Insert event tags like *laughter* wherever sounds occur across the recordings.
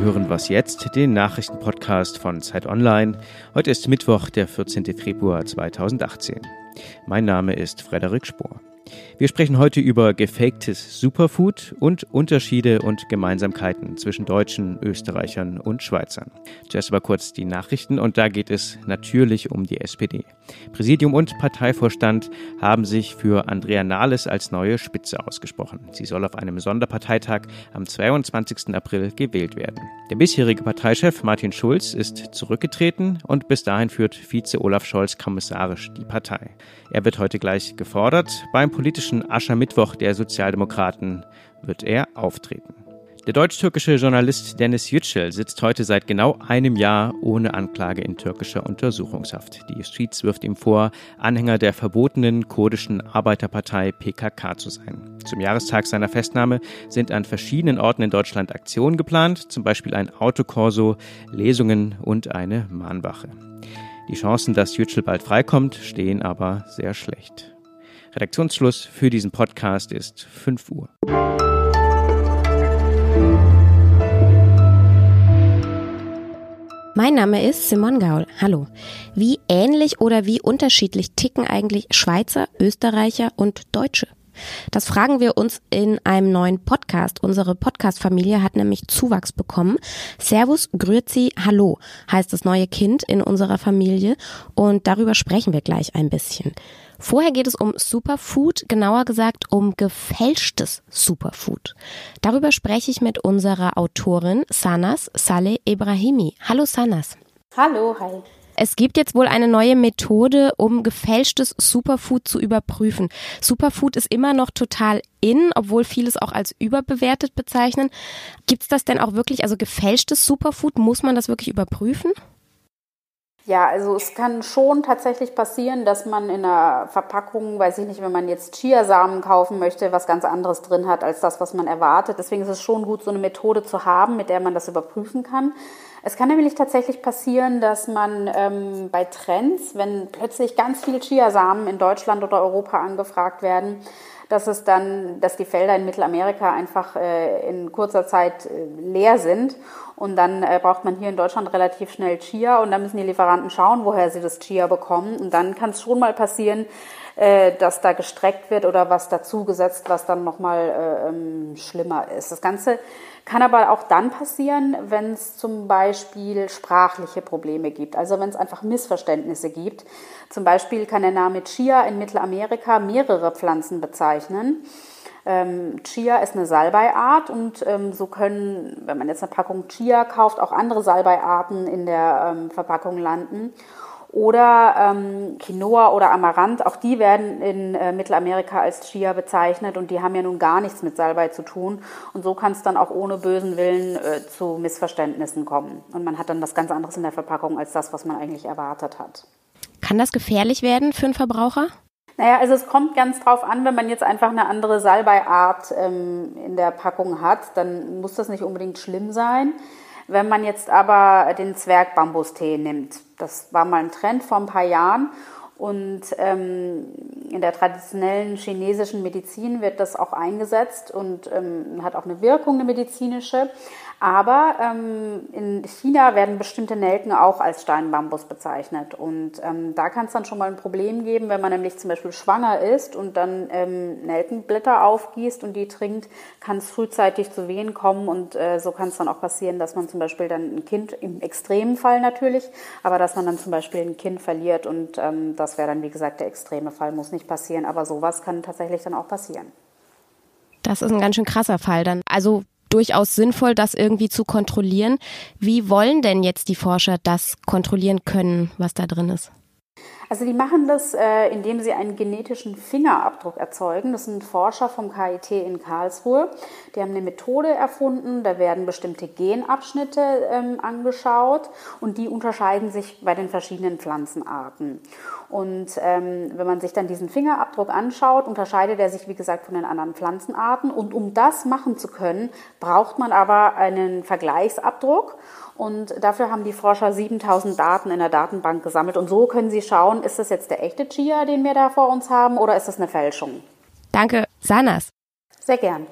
hören Was jetzt, den Nachrichtenpodcast von Zeit Online. Heute ist Mittwoch, der 14. Februar 2018. Mein Name ist Frederik Spohr. Wir sprechen heute über gefaktes Superfood und Unterschiede und Gemeinsamkeiten zwischen Deutschen, Österreichern und Schweizern. Zuerst aber kurz die Nachrichten und da geht es natürlich um die SPD. Präsidium und Parteivorstand haben sich für Andrea Nahles als neue Spitze ausgesprochen. Sie soll auf einem Sonderparteitag am 22. April gewählt werden. Der bisherige Parteichef Martin Schulz ist zurückgetreten und bis dahin führt Vize Olaf Scholz kommissarisch die Partei. Er wird heute gleich gefordert beim politischen Aschermittwoch der Sozialdemokraten wird er auftreten. Der deutsch-türkische Journalist Dennis Yücel sitzt heute seit genau einem Jahr ohne Anklage in türkischer Untersuchungshaft. Die Justiz wirft ihm vor, Anhänger der verbotenen kurdischen Arbeiterpartei PKK zu sein. Zum Jahrestag seiner Festnahme sind an verschiedenen Orten in Deutschland Aktionen geplant, zum Beispiel ein Autokorso, Lesungen und eine Mahnwache. Die Chancen, dass Yücel bald freikommt, stehen aber sehr schlecht. Redaktionsschluss für diesen Podcast ist 5 Uhr. Mein Name ist Simon Gaul. Hallo. Wie ähnlich oder wie unterschiedlich ticken eigentlich Schweizer, Österreicher und Deutsche? Das fragen wir uns in einem neuen Podcast. Unsere Podcast-Familie hat nämlich Zuwachs bekommen. Servus, Grüezi, Hallo heißt das neue Kind in unserer Familie und darüber sprechen wir gleich ein bisschen. Vorher geht es um Superfood, genauer gesagt um gefälschtes Superfood. Darüber spreche ich mit unserer Autorin Sanas Saleh Ibrahimi. Hallo Sanas. Hallo, hi. Es gibt jetzt wohl eine neue Methode, um gefälschtes Superfood zu überprüfen. Superfood ist immer noch total in, obwohl vieles auch als überbewertet bezeichnen. Gibt es das denn auch wirklich, also gefälschtes Superfood, muss man das wirklich überprüfen? Ja, also es kann schon tatsächlich passieren, dass man in einer Verpackung, weiß ich nicht, wenn man jetzt Chiasamen kaufen möchte, was ganz anderes drin hat als das, was man erwartet. Deswegen ist es schon gut, so eine Methode zu haben, mit der man das überprüfen kann. Es kann nämlich tatsächlich passieren, dass man ähm, bei Trends, wenn plötzlich ganz viele Chiasamen in Deutschland oder Europa angefragt werden, dass es dann, dass die Felder in Mittelamerika einfach äh, in kurzer Zeit äh, leer sind und dann äh, braucht man hier in Deutschland relativ schnell Chia und dann müssen die Lieferanten schauen, woher sie das Chia bekommen und dann kann es schon mal passieren, äh, dass da gestreckt wird oder was dazugesetzt, was dann nochmal äh, ähm, schlimmer ist. Das Ganze kann aber auch dann passieren, wenn es zum Beispiel sprachliche Probleme gibt, also wenn es einfach Missverständnisse gibt. Zum Beispiel kann der Name Chia in Mittelamerika mehrere Pflanzen bezeichnen. Ähm, Chia ist eine Salbeiart und ähm, so können, wenn man jetzt eine Packung Chia kauft, auch andere Salbeiarten in der ähm, Verpackung landen oder ähm, Quinoa oder Amaranth, auch die werden in äh, Mittelamerika als Chia bezeichnet und die haben ja nun gar nichts mit Salbei zu tun. Und so kann es dann auch ohne bösen Willen äh, zu Missverständnissen kommen. Und man hat dann was ganz anderes in der Verpackung als das, was man eigentlich erwartet hat. Kann das gefährlich werden für einen Verbraucher? Naja, also es kommt ganz drauf an, wenn man jetzt einfach eine andere Salbeiart ähm, in der Packung hat, dann muss das nicht unbedingt schlimm sein. Wenn man jetzt aber den Zwergbambustee nimmt, das war mal ein Trend vor ein paar Jahren und ähm, in der traditionellen chinesischen Medizin wird das auch eingesetzt und ähm, hat auch eine Wirkung, eine medizinische. Aber ähm, in China werden bestimmte Nelken auch als Steinbambus bezeichnet. Und ähm, da kann es dann schon mal ein Problem geben, wenn man nämlich zum Beispiel schwanger ist und dann ähm, Nelkenblätter aufgießt und die trinkt, kann es frühzeitig zu Wehen kommen. Und äh, so kann es dann auch passieren, dass man zum Beispiel dann ein Kind, im extremen Fall natürlich, aber dass man dann zum Beispiel ein Kind verliert. Und ähm, das wäre dann, wie gesagt, der extreme Fall, muss nicht passieren. Aber sowas kann tatsächlich dann auch passieren. Das ist ein ganz schön krasser Fall dann. Also durchaus sinnvoll, das irgendwie zu kontrollieren. Wie wollen denn jetzt die Forscher das kontrollieren können, was da drin ist? Also die machen das, äh, indem sie einen genetischen Fingerabdruck erzeugen. Das sind Forscher vom KIT in Karlsruhe. Die haben eine Methode erfunden, da werden bestimmte Genabschnitte ähm, angeschaut und die unterscheiden sich bei den verschiedenen Pflanzenarten. Und ähm, wenn man sich dann diesen Fingerabdruck anschaut, unterscheidet er sich, wie gesagt, von den anderen Pflanzenarten. Und um das machen zu können, braucht man aber einen Vergleichsabdruck. Und dafür haben die Forscher 7000 Daten in der Datenbank gesammelt. Und so können sie schauen, ist das jetzt der echte Chia, den wir da vor uns haben, oder ist das eine Fälschung? Danke, Sanas. Sehr gern.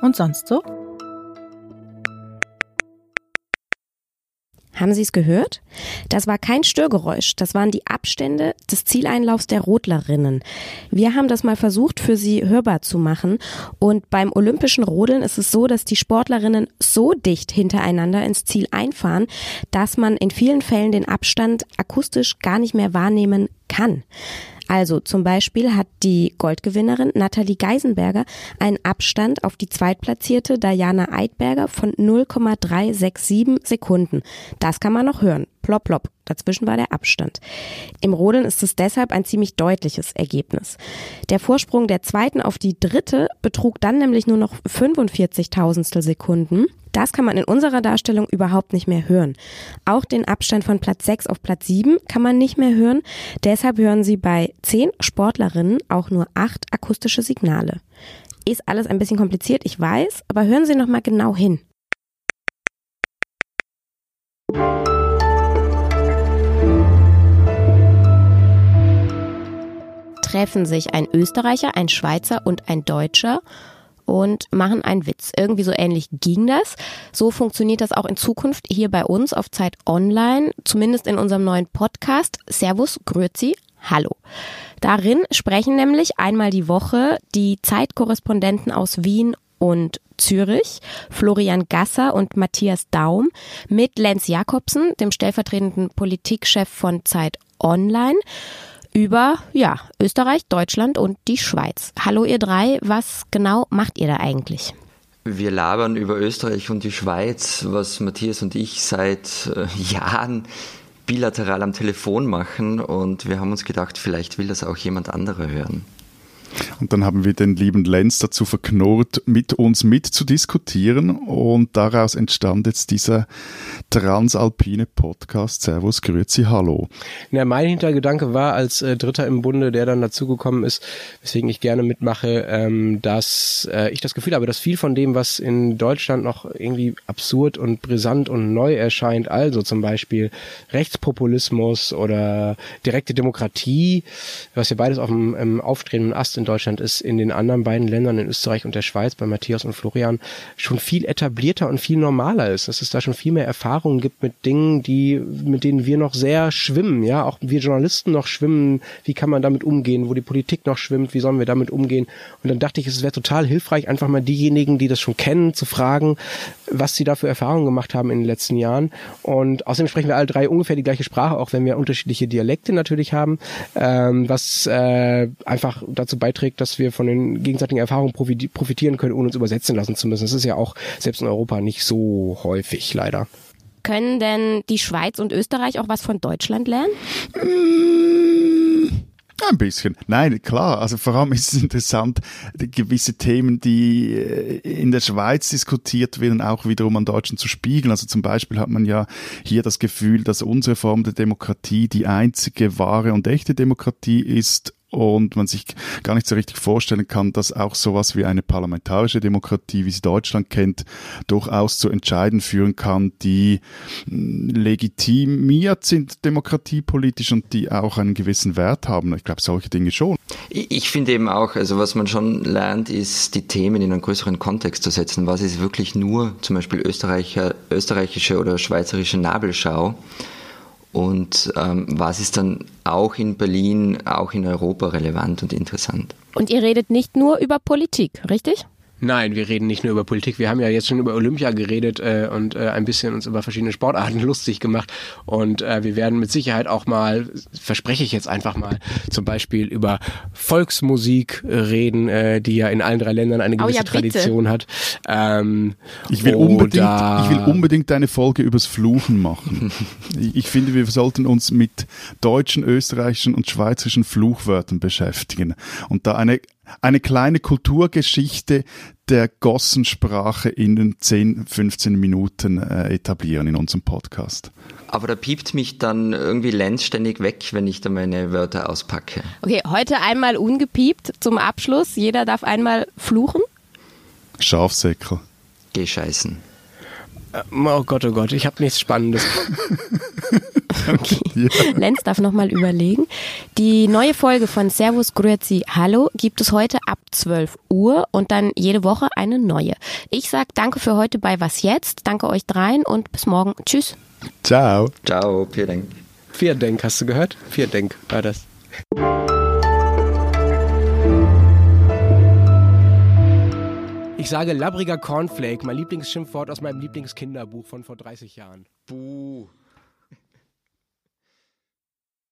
Und sonst so? Haben Sie es gehört? Das war kein Störgeräusch, das waren die Abstände des Zieleinlaufs der Rodlerinnen. Wir haben das mal versucht für Sie hörbar zu machen und beim olympischen Rodeln ist es so, dass die Sportlerinnen so dicht hintereinander ins Ziel einfahren, dass man in vielen Fällen den Abstand akustisch gar nicht mehr wahrnehmen kann. Also zum Beispiel hat die Goldgewinnerin Nathalie Geisenberger einen Abstand auf die zweitplatzierte Diana Eidberger von 0,367 Sekunden. Das kann man noch hören. Plop, plop. Dazwischen war der Abstand. Im Rodeln ist es deshalb ein ziemlich deutliches Ergebnis. Der Vorsprung der zweiten auf die dritte betrug dann nämlich nur noch 45 Tausendstel Sekunden. Das kann man in unserer Darstellung überhaupt nicht mehr hören. Auch den Abstand von Platz 6 auf Platz 7 kann man nicht mehr hören. Deshalb hören Sie bei 10 Sportlerinnen auch nur 8 akustische Signale. Ist alles ein bisschen kompliziert, ich weiß, aber hören Sie noch mal genau hin. Treffen sich ein Österreicher, ein Schweizer und ein Deutscher und machen einen Witz. Irgendwie so ähnlich ging das. So funktioniert das auch in Zukunft hier bei uns auf Zeit Online, zumindest in unserem neuen Podcast. Servus, Grüezi, hallo. Darin sprechen nämlich einmal die Woche die Zeitkorrespondenten aus Wien und Zürich, Florian Gasser und Matthias Daum mit Lenz Jakobsen, dem stellvertretenden Politikchef von Zeit Online über ja, Österreich, Deutschland und die Schweiz. Hallo ihr drei, was genau macht ihr da eigentlich? Wir labern über Österreich und die Schweiz, was Matthias und ich seit äh, Jahren bilateral am Telefon machen und wir haben uns gedacht, vielleicht will das auch jemand anderer hören. Und dann haben wir den lieben Lenz dazu verknurrt, mit uns mitzudiskutieren. Und daraus entstand jetzt dieser transalpine Podcast. Servus, Grüezi, hallo. Ja, mein Hintergedanke war als äh, Dritter im Bunde, der dann dazugekommen ist, weswegen ich gerne mitmache, ähm, dass äh, ich das Gefühl habe, dass viel von dem, was in Deutschland noch irgendwie absurd und brisant und neu erscheint, also zum Beispiel Rechtspopulismus oder direkte Demokratie, was ja beides auf dem aufstrebenden Ast in Deutschland ist, in den anderen beiden Ländern, in Österreich und der Schweiz, bei Matthias und Florian, schon viel etablierter und viel normaler ist. Dass es da schon viel mehr Erfahrungen gibt mit Dingen, die, mit denen wir noch sehr schwimmen, ja, auch wir Journalisten noch schwimmen. Wie kann man damit umgehen? Wo die Politik noch schwimmt, wie sollen wir damit umgehen? Und dann dachte ich, es wäre total hilfreich, einfach mal diejenigen, die das schon kennen, zu fragen, was sie da für Erfahrungen gemacht haben in den letzten Jahren. Und außerdem sprechen wir alle drei ungefähr die gleiche Sprache, auch wenn wir unterschiedliche Dialekte natürlich haben, ähm, was äh, einfach dazu beiträgt, dass wir von den gegenseitigen Erfahrungen profitieren können, ohne uns übersetzen lassen zu müssen. Das ist ja auch selbst in Europa nicht so häufig, leider. Können denn die Schweiz und Österreich auch was von Deutschland lernen? Ein bisschen. Nein, klar. Also vor allem ist es interessant, gewisse Themen, die äh, in der Schweiz diskutiert werden, auch wiederum an Deutschland zu spiegeln. Also zum Beispiel hat man ja hier das Gefühl, dass unsere Form der Demokratie die einzige wahre und echte Demokratie ist und man sich gar nicht so richtig vorstellen kann, dass auch sowas wie eine parlamentarische Demokratie, wie sie Deutschland kennt, durchaus zu Entscheiden führen kann, die hm, legitimiert sind demokratiepolitisch und die auch einen gewissen Wert haben. Ich glaube, solche Dinge schon. Ich finde eben auch, also was man schon lernt, ist die Themen in einen größeren Kontext zu setzen. Was ist wirklich nur zum Beispiel österreichische oder schweizerische Nabelschau? Und ähm, was ist dann auch in Berlin, auch in Europa relevant und interessant. Und ihr redet nicht nur über Politik, richtig? Nein, wir reden nicht nur über Politik. Wir haben ja jetzt schon über Olympia geredet äh, und äh, ein bisschen uns über verschiedene Sportarten *laughs* lustig gemacht. Und äh, wir werden mit Sicherheit auch mal, verspreche ich jetzt einfach mal, zum Beispiel über Volksmusik reden, äh, die ja in allen drei Ländern eine gewisse oh ja, Tradition hat. Ähm, ich, will unbedingt, ich will unbedingt eine Folge übers Fluchen machen. *laughs* ich finde, wir sollten uns mit deutschen, österreichischen und schweizerischen Fluchwörtern beschäftigen und da eine eine kleine Kulturgeschichte der Gossensprache in den 10, 15 Minuten äh, etablieren in unserem Podcast. Aber da piept mich dann irgendwie Lenz ständig weg, wenn ich da meine Wörter auspacke. Okay, heute einmal ungepiept zum Abschluss. Jeder darf einmal fluchen. Schafsäckel. Geh scheißen. Äh, oh Gott, oh Gott, ich habe nichts Spannendes. *laughs* Okay. Lenz darf nochmal überlegen. Die neue Folge von Servus Grüezi Hallo gibt es heute ab 12 Uhr und dann jede Woche eine neue. Ich sag danke für heute bei Was Jetzt. Danke euch dreien und bis morgen. Tschüss. Ciao. Ciao, vielen Dank. Vier Denk, hast du gehört? Vier Denk war das. Ich sage labbriger Cornflake, mein Lieblingsschimpfwort aus meinem Lieblingskinderbuch von vor 30 Jahren. Buh.